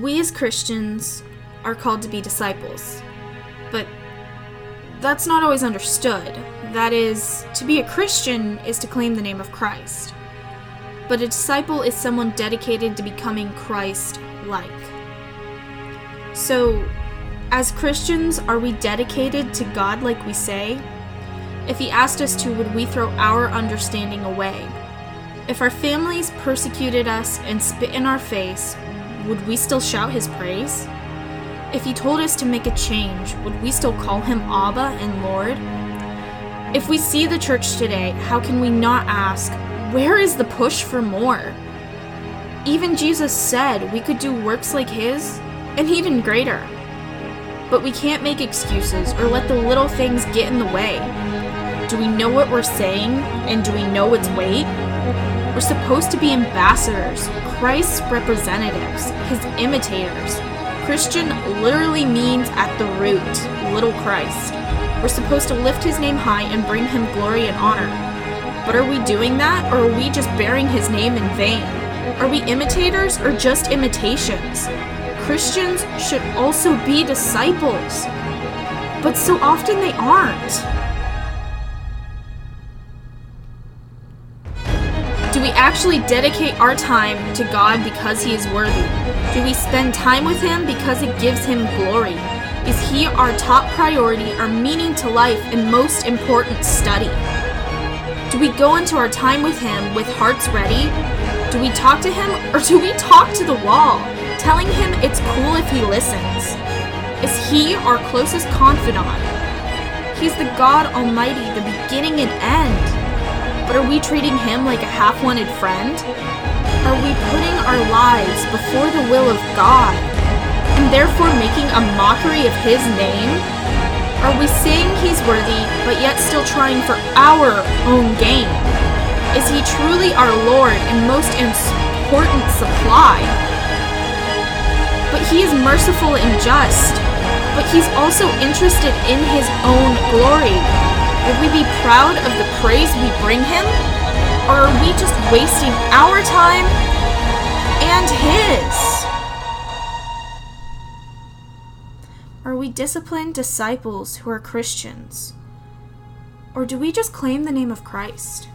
we as Christians are called to be disciples. But that's not always understood. That is, to be a Christian is to claim the name of Christ. But a disciple is someone dedicated to becoming Christ like. So, as Christians, are we dedicated to God like we say? If He asked us to, would we throw our understanding away? If our families persecuted us and spit in our face, would we still shout His praise? If He told us to make a change, would we still call Him Abba and Lord? If we see the church today, how can we not ask, where is the push for more? Even Jesus said we could do works like His, and even greater. But we can't make excuses or let the little things get in the way. Do we know what we're saying, and do we know its weight? We're supposed to be ambassadors, Christ's representatives, his imitators. Christian literally means at the root, little Christ. We're supposed to lift his name high and bring him glory and honor. But are we doing that, or are we just bearing his name in vain? Are we imitators or just imitations? Christians should also be disciples. But so often they aren't. We actually dedicate our time to God because He is worthy? Do we spend time with Him because it gives Him glory? Is He our top priority, our meaning to life, and most important study? Do we go into our time with Him with hearts ready? Do we talk to Him or do we talk to the wall? telling him it's cool if he listens? Is he our closest confidant? He's the God Almighty, the beginning and end. But are we treating him like a half wanted friend? Are we putting our lives before the will of God and therefore making a mockery of his name? Are we saying he's worthy but yet still trying for our own gain? Is he truly our Lord and most important supply? but he is merciful and just. But he's also interested in his own glory. Would we be proud of the praise we bring him? Or are we just wasting our time and his? Are we disciplined disciples who are Christians? Or do we just claim the name of Christ?